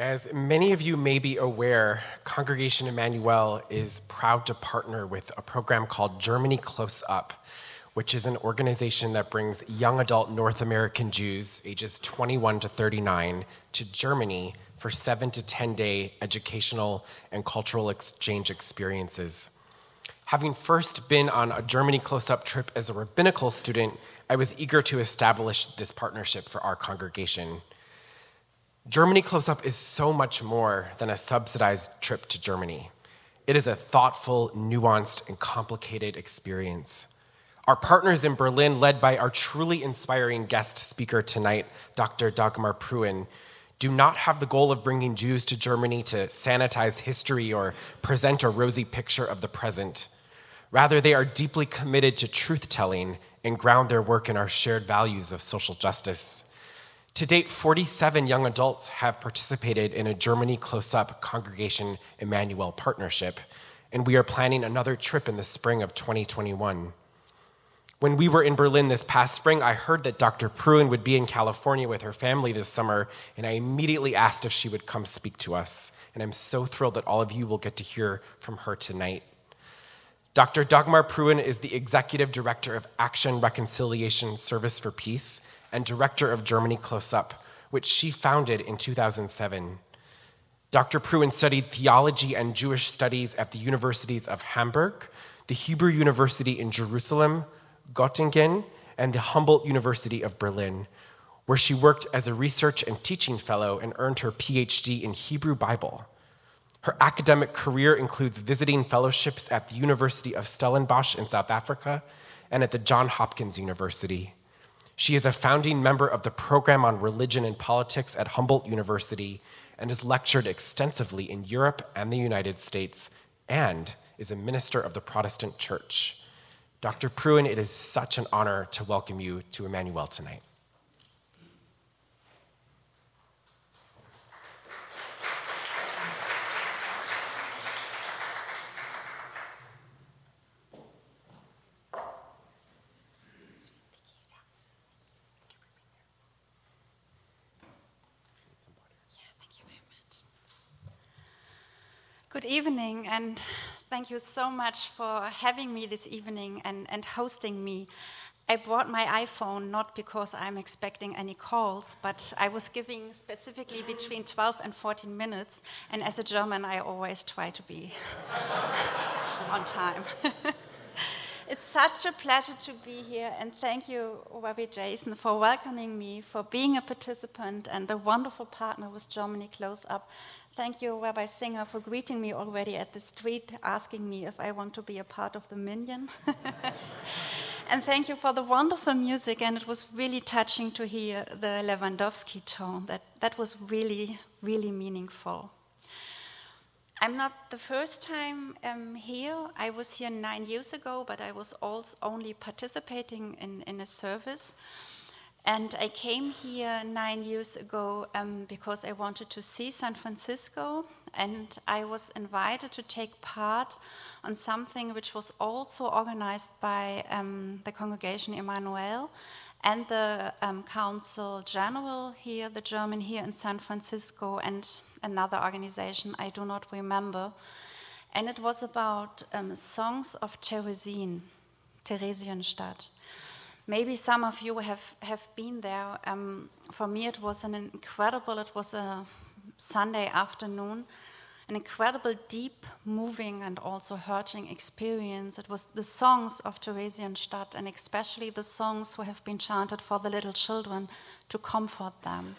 As many of you may be aware, Congregation Emanu-El is proud to partner with a program called Germany Close Up, which is an organization that brings young adult North American Jews, ages 21 to 39, to Germany for seven to 10 day educational and cultural exchange experiences. Having first been on a Germany close up trip as a rabbinical student, I was eager to establish this partnership for our congregation. Germany Close Up is so much more than a subsidized trip to Germany. It is a thoughtful, nuanced, and complicated experience. Our partners in Berlin, led by our truly inspiring guest speaker tonight, Dr. Dagmar Pruin, do not have the goal of bringing Jews to Germany to sanitize history or present a rosy picture of the present. Rather, they are deeply committed to truth telling and ground their work in our shared values of social justice. To date, 47 young adults have participated in a Germany Close Up Congregation Emanu-El partnership, and we are planning another trip in the spring of 2021. When we were in Berlin this past spring, I heard that Dr. Pruin would be in California with her family this summer, and I immediately asked if she would come speak to us. And I'm so thrilled that all of you will get to hear from her tonight. Dr. Dagmar Pruin is the Executive Director of Action Reconciliation Service for Peace and director of Germany Close Up, which she founded in 2007. Dr. Pruin studied theology and Jewish studies at the universities of Hamburg, the Hebrew University in Jerusalem, Göttingen, and the Humboldt University of Berlin, where she worked as a research and teaching fellow and earned her PhD in Hebrew Bible. Her academic career includes visiting fellowships at the University of Stellenbosch in South Africa and at the Johns Hopkins University. She is a founding member of the program on religion and politics at Humboldt University and has lectured extensively in Europe and the United States and is a minister of the Protestant Church. Dr. Pruin, it is such an honor to welcome you to Emanu-El tonight. Good evening, and thank you so much for having me this evening and, and hosting me. I brought my iPhone not because I'm expecting any calls, but I was giving specifically between 12 and 14 minutes, and as a German, I always try to be on time. it's such a pleasure to be here, and thank you, Rabbi Jason, for welcoming me, for being a participant, and a wonderful partner with Germany Close Up Thank you, Rabbi Singer, for greeting me already at the street, asking me if I want to be a part of the minyan. and thank you for the wonderful music, and it was really touching to hear the Lewandowski tone. That, that was really, really meaningful. I'm not the first time um, here. I was here nine years ago, but I was also only participating in, in a service. And I came here nine years ago um, because I wanted to see San Francisco, and I was invited to take part on something which was also organized by um, the Congregation Emanu-El and the um, Consul General here, the German here in San Francisco, and another organization I do not remember. And it was about um, songs of Theresien, Theresienstadt. Maybe some of you have, have been there. Um, for me, it was an incredible, it was a Sunday afternoon, an incredible, deep, moving, and also hurting experience. It was the songs of Theresienstadt, and especially the songs who have been chanted for the little children to comfort them.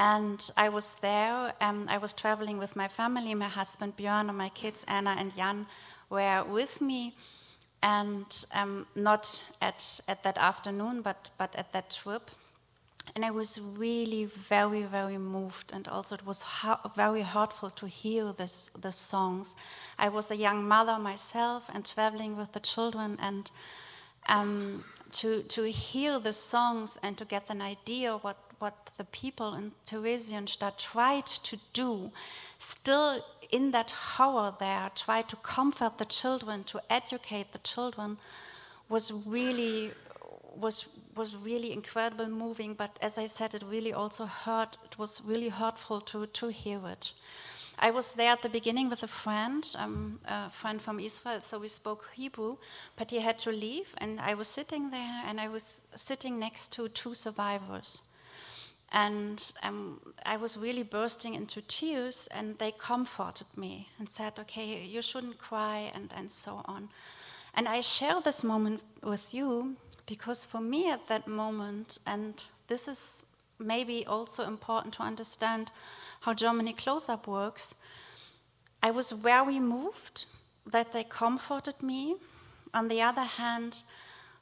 And I was there, um, I was traveling with my family, my husband Björn, and my kids Anna and Jan were with me and um, not at, at that afternoon, but, but at that trip. And I was really very, very moved, and also it was very hurtful to hear this, the songs. I was a young mother myself and traveling with the children, and um, to, to hear the songs and to get an idea what, what the people in Theresienstadt tried to do, still in that hour there, tried to comfort the children, to educate the children, was really was was really incredible, moving. But as I said, it really also hurt. It was really hurtful to to hear it. I was there at the beginning with a friend, um, a friend from Israel, so we spoke Hebrew, but he had to leave, and I was sitting there, and I was sitting next to two survivors. And um, I was really bursting into tears, and they comforted me and said, Okay, you shouldn't cry, and, and so on. And I share this moment with you because for me at that moment, and this is maybe also important to understand how Germany Close Up works, I was very moved that they comforted me. On the other hand,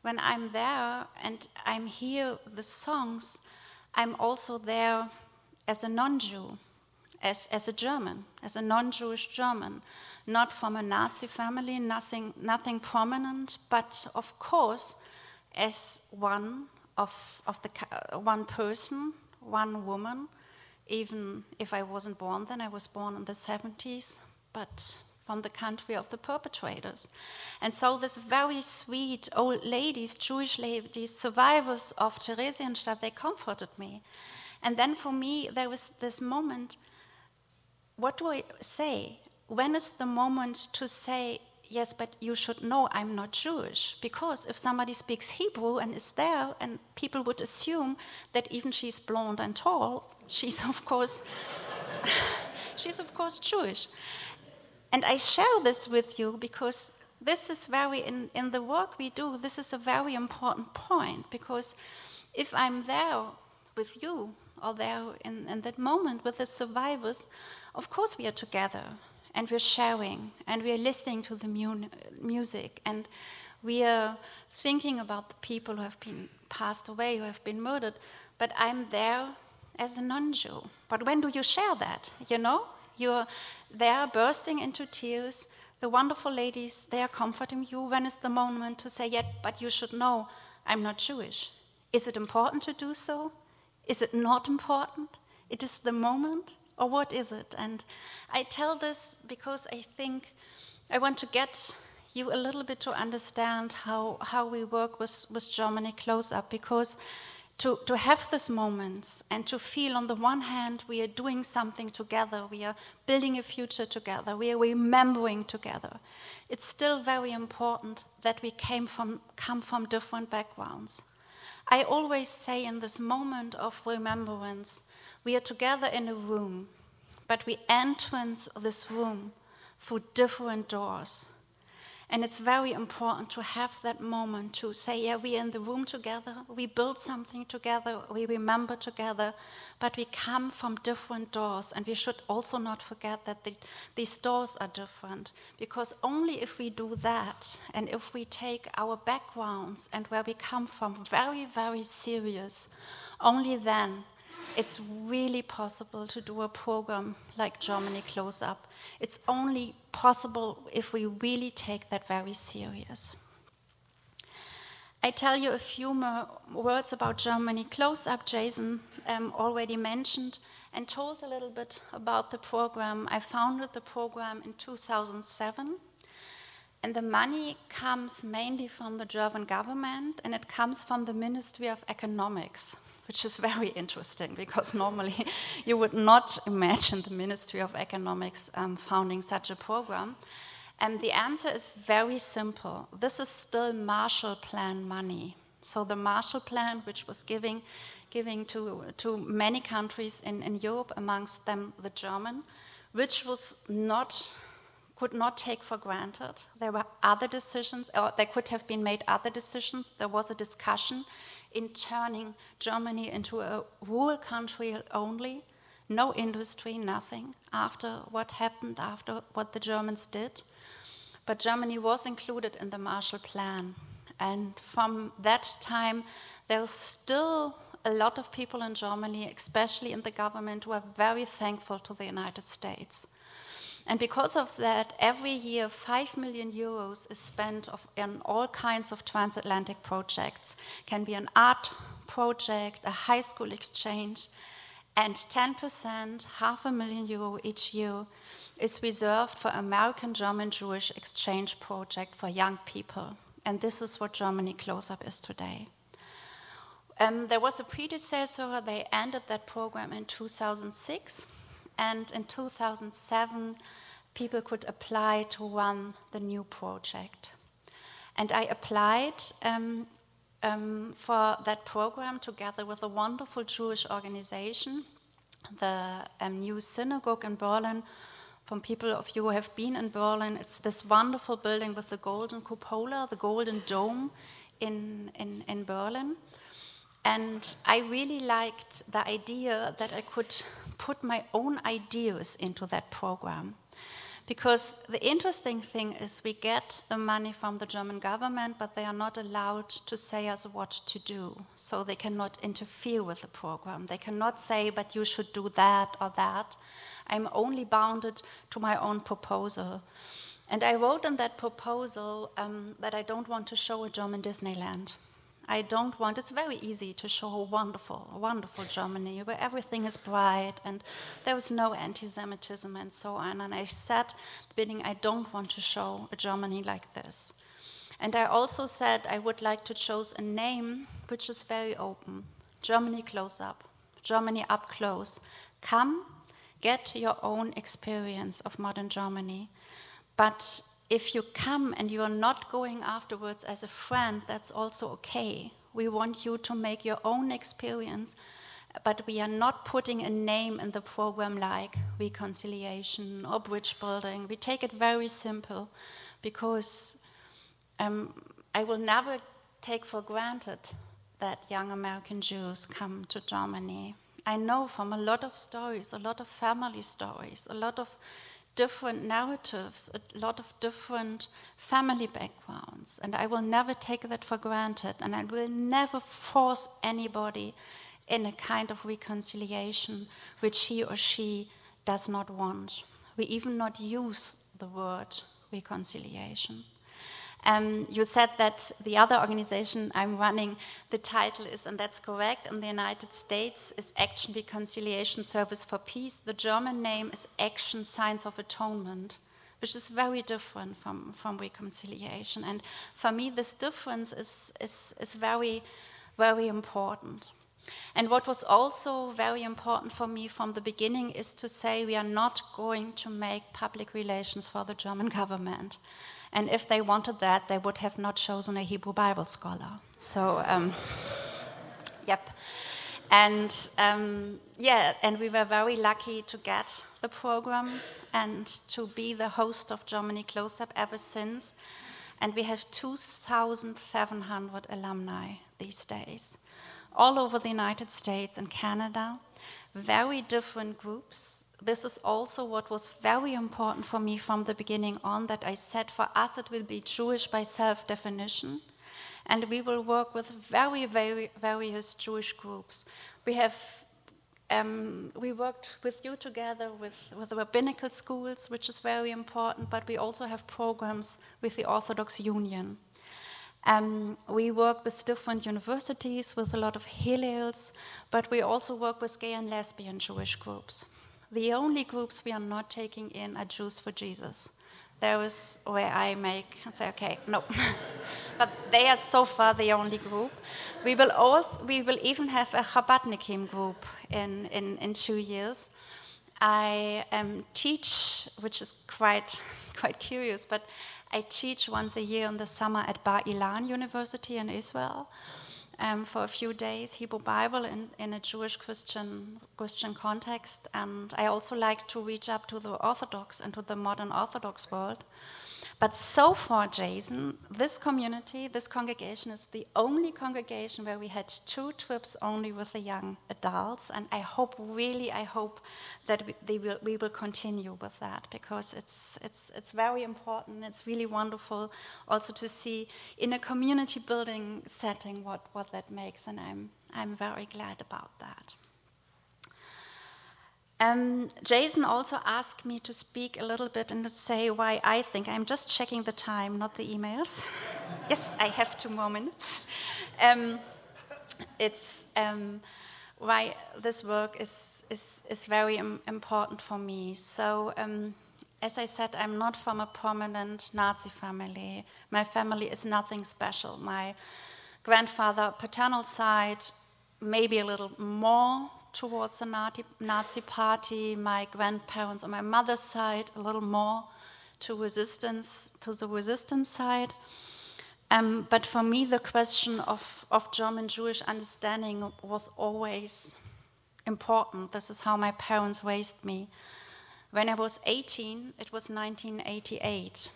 when I'm there and I'm hear the songs, I'm also there as a non-Jew, as, as a German, as a non-Jewish German, not from a Nazi family, nothing, nothing prominent, but of course as one of, of the uh, one person, one woman even if I wasn't born then, I was born in the 70s, but from the country of the perpetrators. And so, this very sweet old ladies, Jewish ladies, survivors of Theresienstadt, they comforted me. And then for me, there was this moment what do I say? When is the moment to say, yes, but you should know I'm not Jewish? Because if somebody speaks Hebrew and is there, and people would assume that even she's blonde and tall, she's of course she's of course Jewish. And I share this with you because this is very in, in the work we do, this is a very important point because if I'm there with you or there in, in that moment with the survivors, of course we are together and we're sharing and we're listening to the mu- music and we are thinking about the people who have been passed away, who have been murdered, but I'm there as a non Jew. But when do you share that? You know, you're there bursting into tears. The wonderful ladies, they are comforting you. When is the moment to say, yeah, but you should know I'm not Jewish? Is it important to do so? Is it not important? It is the moment, or what is it? And I tell this because I think I want to get you a little bit to understand how, how we work with, with Germany close up because to, to have these moments and to feel, on the one hand, we are doing something together, we are building a future together, we are remembering together. It's still very important that we came from, come from different backgrounds. I always say in this moment of remembrance, we are together in a room, but we entrance this room through different doors. And it's very important to have that moment to say, yeah, we're in the room together, we build something together, we remember together, but we come from different doors. And we should also not forget that the, these doors are different, because only if we do that, and if we take our backgrounds and where we come from very, very serious, only then it's really possible to do a program like Germany Close Up. It's only possible if we really take that very serious. I tell you a few more words about Germany Close Up. Jason um, already mentioned and told a little bit about the program. I founded the program in 2007. And the money comes mainly from the German government and it comes from the Ministry of Economics which is very interesting because normally you would not imagine the Ministry of Economics um, founding such a program. And the answer is very simple. This is still Marshall Plan money. So the Marshall Plan, which was giving, giving to, to many countries in, in Europe, amongst them the German, which was not could not take for granted. There were other decisions, or there could have been made other decisions. There was a discussion in turning Germany into a rural country only, no industry, nothing, after what happened, after what the Germans did. But Germany was included in the Marshall Plan. And from that time, there's still a lot of people in Germany, especially in the government, who are very thankful to the United States. And because of that, every year, 5 million euros is spent on all kinds of transatlantic projects. Can be an art project, a high school exchange, and 10%, half a million euro each year, is reserved for American German Jewish exchange project for young people. And this is what Germany Close Up is today. Um, there was a predecessor, they ended that program in 2006, and in 2007, people could apply to run the new project. And I applied um, um, for that program together with a wonderful Jewish organization, the um, New Synagogue in Berlin. From people of you who have been in Berlin, it's this wonderful building with the golden cupola, the golden dome in, in, in Berlin. And I really liked the idea that I could put my own ideas into that program. Because the interesting thing is, we get the money from the German government, but they are not allowed to say us what to do. So they cannot interfere with the program. They cannot say, but you should do that or that. I'm only bounded to my own proposal. And I wrote in that proposal um, that I don't want to show a German Disneyland. I don't want, it's very easy to show a wonderful, wonderful Germany where everything is bright and there is no anti Semitism and so on. And I said beginning, I don't want to show a Germany like this. And I also said I would like to choose a name which is very open Germany close up, Germany up close. Come, get your own experience of modern Germany. But if you come and you are not going afterwards as a friend, that's also okay. We want you to make your own experience, but we are not putting a name in the program like reconciliation or bridge building. We take it very simple because um, I will never take for granted that young American Jews come to Germany. I know from a lot of stories, a lot of family stories, a lot of different narratives, a lot of different family backgrounds, and I will never take that for granted, and I will never force anybody in a kind of reconciliation which he or she does not want. We even not use the word reconciliation. Um, you said that the other organization I'm running, the title is, and that's correct, in the United States is Action Reconciliation Service for Peace. The German name is Action Signs of Atonement, which is very different from, from reconciliation. And for me, this difference is, is, is very, very important. And what was also very important for me from the beginning is to say we are not going to make public relations for the German government. And if they wanted that, they would have not chosen a Hebrew Bible scholar. So, um, yep. And um, yeah, and we were very lucky to get the program and to be the host of Germany Close Up ever since. And we have 2,700 alumni these days, all over the United States and Canada, very different groups this is also what was very important for me from the beginning on that I said for us it will be Jewish by self definition. And we will work with very, very various Jewish groups. We have um, we worked with you together with, with the rabbinical schools, which is very important, but we also have programs with the Orthodox Union. Um, we work with different universities, with a lot of Hillels, but we also work with gay and lesbian Jewish groups. The only groups we are not taking in are Jews for Jesus. There is where I make and say, okay, no. but they are so far the only group. We will also we will even have a Chabadnikim group in, in, in two years. I um, teach, which is quite quite curious, but I teach once a year in the summer at Bar Ilan University in Israel um, for a few days Hebrew Bible in, in a Jewish Christian Christian context, and I also like to reach up to the Orthodox and to the modern Orthodox world. But so far, Jason, this community, this congregation is the only congregation where we had two trips only with the young adults. And I hope, really, I hope that we, will, we will continue with that because it's, it's, it's very important. It's really wonderful also to see in a community building setting what, what that makes. And I'm, I'm very glad about that. Um, Jason also asked me to speak a little bit and to say why I think. I'm just checking the time, not the emails. yes, I have two more minutes. Um, it's um, why this work is, is, is very important for me. So, um, as I said, I'm not from a prominent Nazi family. My family is nothing special. My grandfather, paternal side, maybe a little more towards the Nazi, Nazi party, my grandparents on my mother's side, a little more to resistance, to the resistance side. Um, but for me, the question of, of German Jewish understanding was always important. This is how my parents raised me. When I was 18, it was 1988,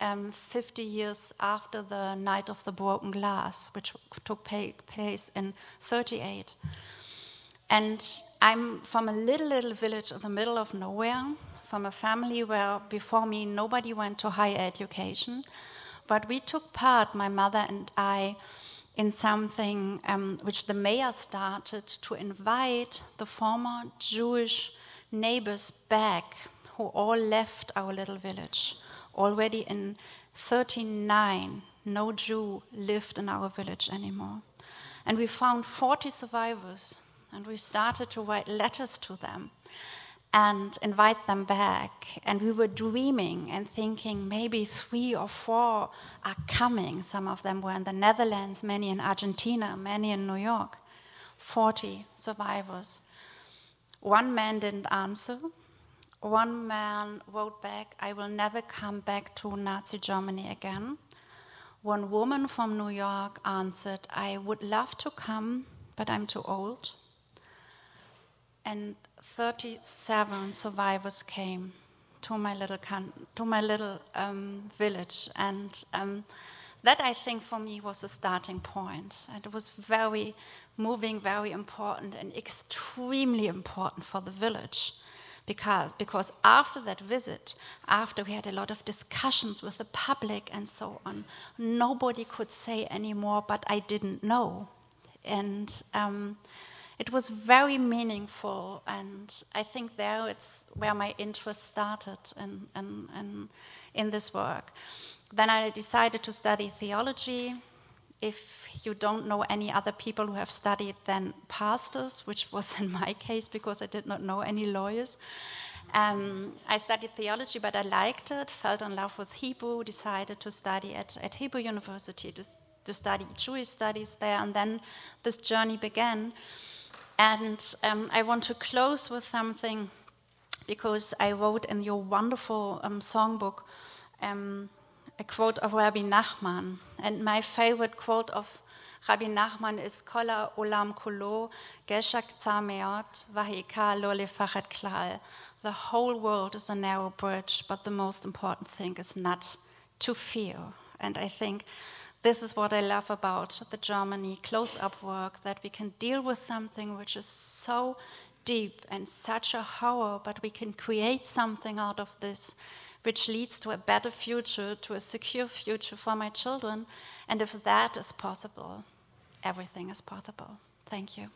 um, 50 years after the Night of the Broken Glass, which took place in 38. And I'm from a little, little village in the middle of nowhere, from a family where before me nobody went to higher education. But we took part, my mother and I, in something um, which the mayor started to invite the former Jewish neighbors back who all left our little village. Already in 39, no Jew lived in our village anymore. And we found 40 survivors, and we started to write letters to them and invite them back. And we were dreaming and thinking maybe three or four are coming. Some of them were in the Netherlands, many in Argentina, many in New York. 40 survivors. One man didn't answer. One man wrote back, I will never come back to Nazi Germany again. One woman from New York answered, I would love to come, but I'm too old. And 37 survivors came to my little to my little um, village, and um, that I think for me was a starting point. And it was very moving, very important, and extremely important for the village. Because, because after that visit, after we had a lot of discussions with the public and so on, nobody could say anymore, but I didn't know. And um, it was very meaningful, and I think there it's where my interest started in, in, in, in this work. Then I decided to study theology. If you don't know any other people who have studied, then pastors, which was in my case because I did not know any lawyers. Um, I studied theology, but I liked it, fell in love with Hebrew, decided to study at, at Hebrew University to, to study Jewish studies there, and then this journey began. And um, I want to close with something because I wrote in your wonderful um, songbook um, a quote of Rabbi Nachman. And my favorite quote of Rabbi Nachman is Kola olam kulo geshak tzameot vahika lo lefachet klal. The whole world is a narrow bridge, but the most important thing is not to fear. And I think this is what I love about the Germany close up work that we can deal with something which is so deep and such a horror, but we can create something out of this which leads to a better future, to a secure future for my children. And if that is possible, everything is possible. Thank you.